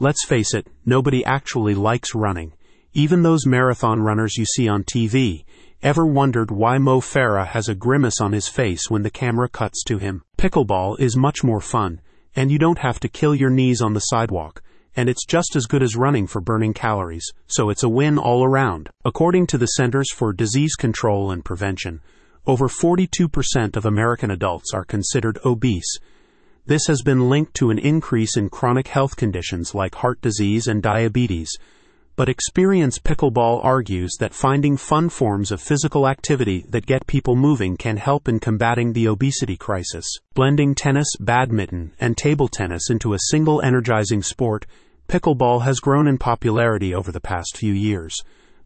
Let's face it, nobody actually likes running. Even those marathon runners you see on TV. Ever wondered why Mo Farah has a grimace on his face when the camera cuts to him? Pickleball is much more fun, and you don't have to kill your knees on the sidewalk and it's just as good as running for burning calories, so it's a win all around. According to the Centers for Disease Control and Prevention, over 42% of American adults are considered obese. This has been linked to an increase in chronic health conditions like heart disease and diabetes. But Experience Pickleball argues that finding fun forms of physical activity that get people moving can help in combating the obesity crisis. Blending tennis, badminton, and table tennis into a single energizing sport Pickleball has grown in popularity over the past few years.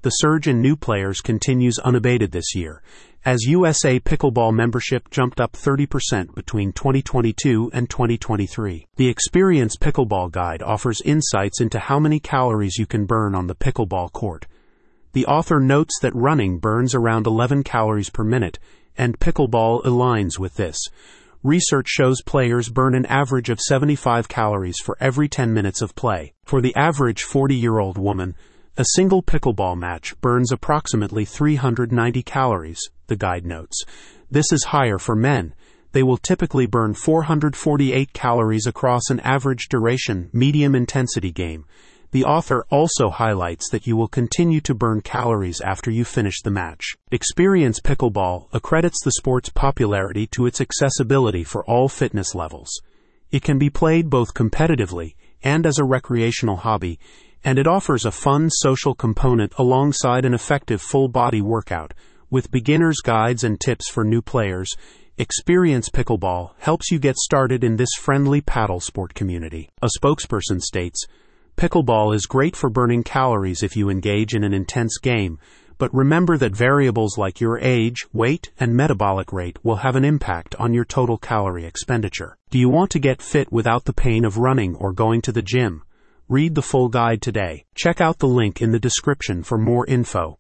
The surge in new players continues unabated this year, as USA Pickleball membership jumped up 30% between 2022 and 2023. The Experience Pickleball Guide offers insights into how many calories you can burn on the pickleball court. The author notes that running burns around 11 calories per minute, and pickleball aligns with this. Research shows players burn an average of 75 calories for every 10 minutes of play. For the average 40 year old woman, a single pickleball match burns approximately 390 calories, the guide notes. This is higher for men. They will typically burn 448 calories across an average duration, medium intensity game. The author also highlights that you will continue to burn calories after you finish the match. Experience Pickleball accredits the sport's popularity to its accessibility for all fitness levels. It can be played both competitively and as a recreational hobby, and it offers a fun social component alongside an effective full body workout. With beginner's guides and tips for new players, Experience Pickleball helps you get started in this friendly paddle sport community. A spokesperson states, Pickleball is great for burning calories if you engage in an intense game, but remember that variables like your age, weight, and metabolic rate will have an impact on your total calorie expenditure. Do you want to get fit without the pain of running or going to the gym? Read the full guide today. Check out the link in the description for more info.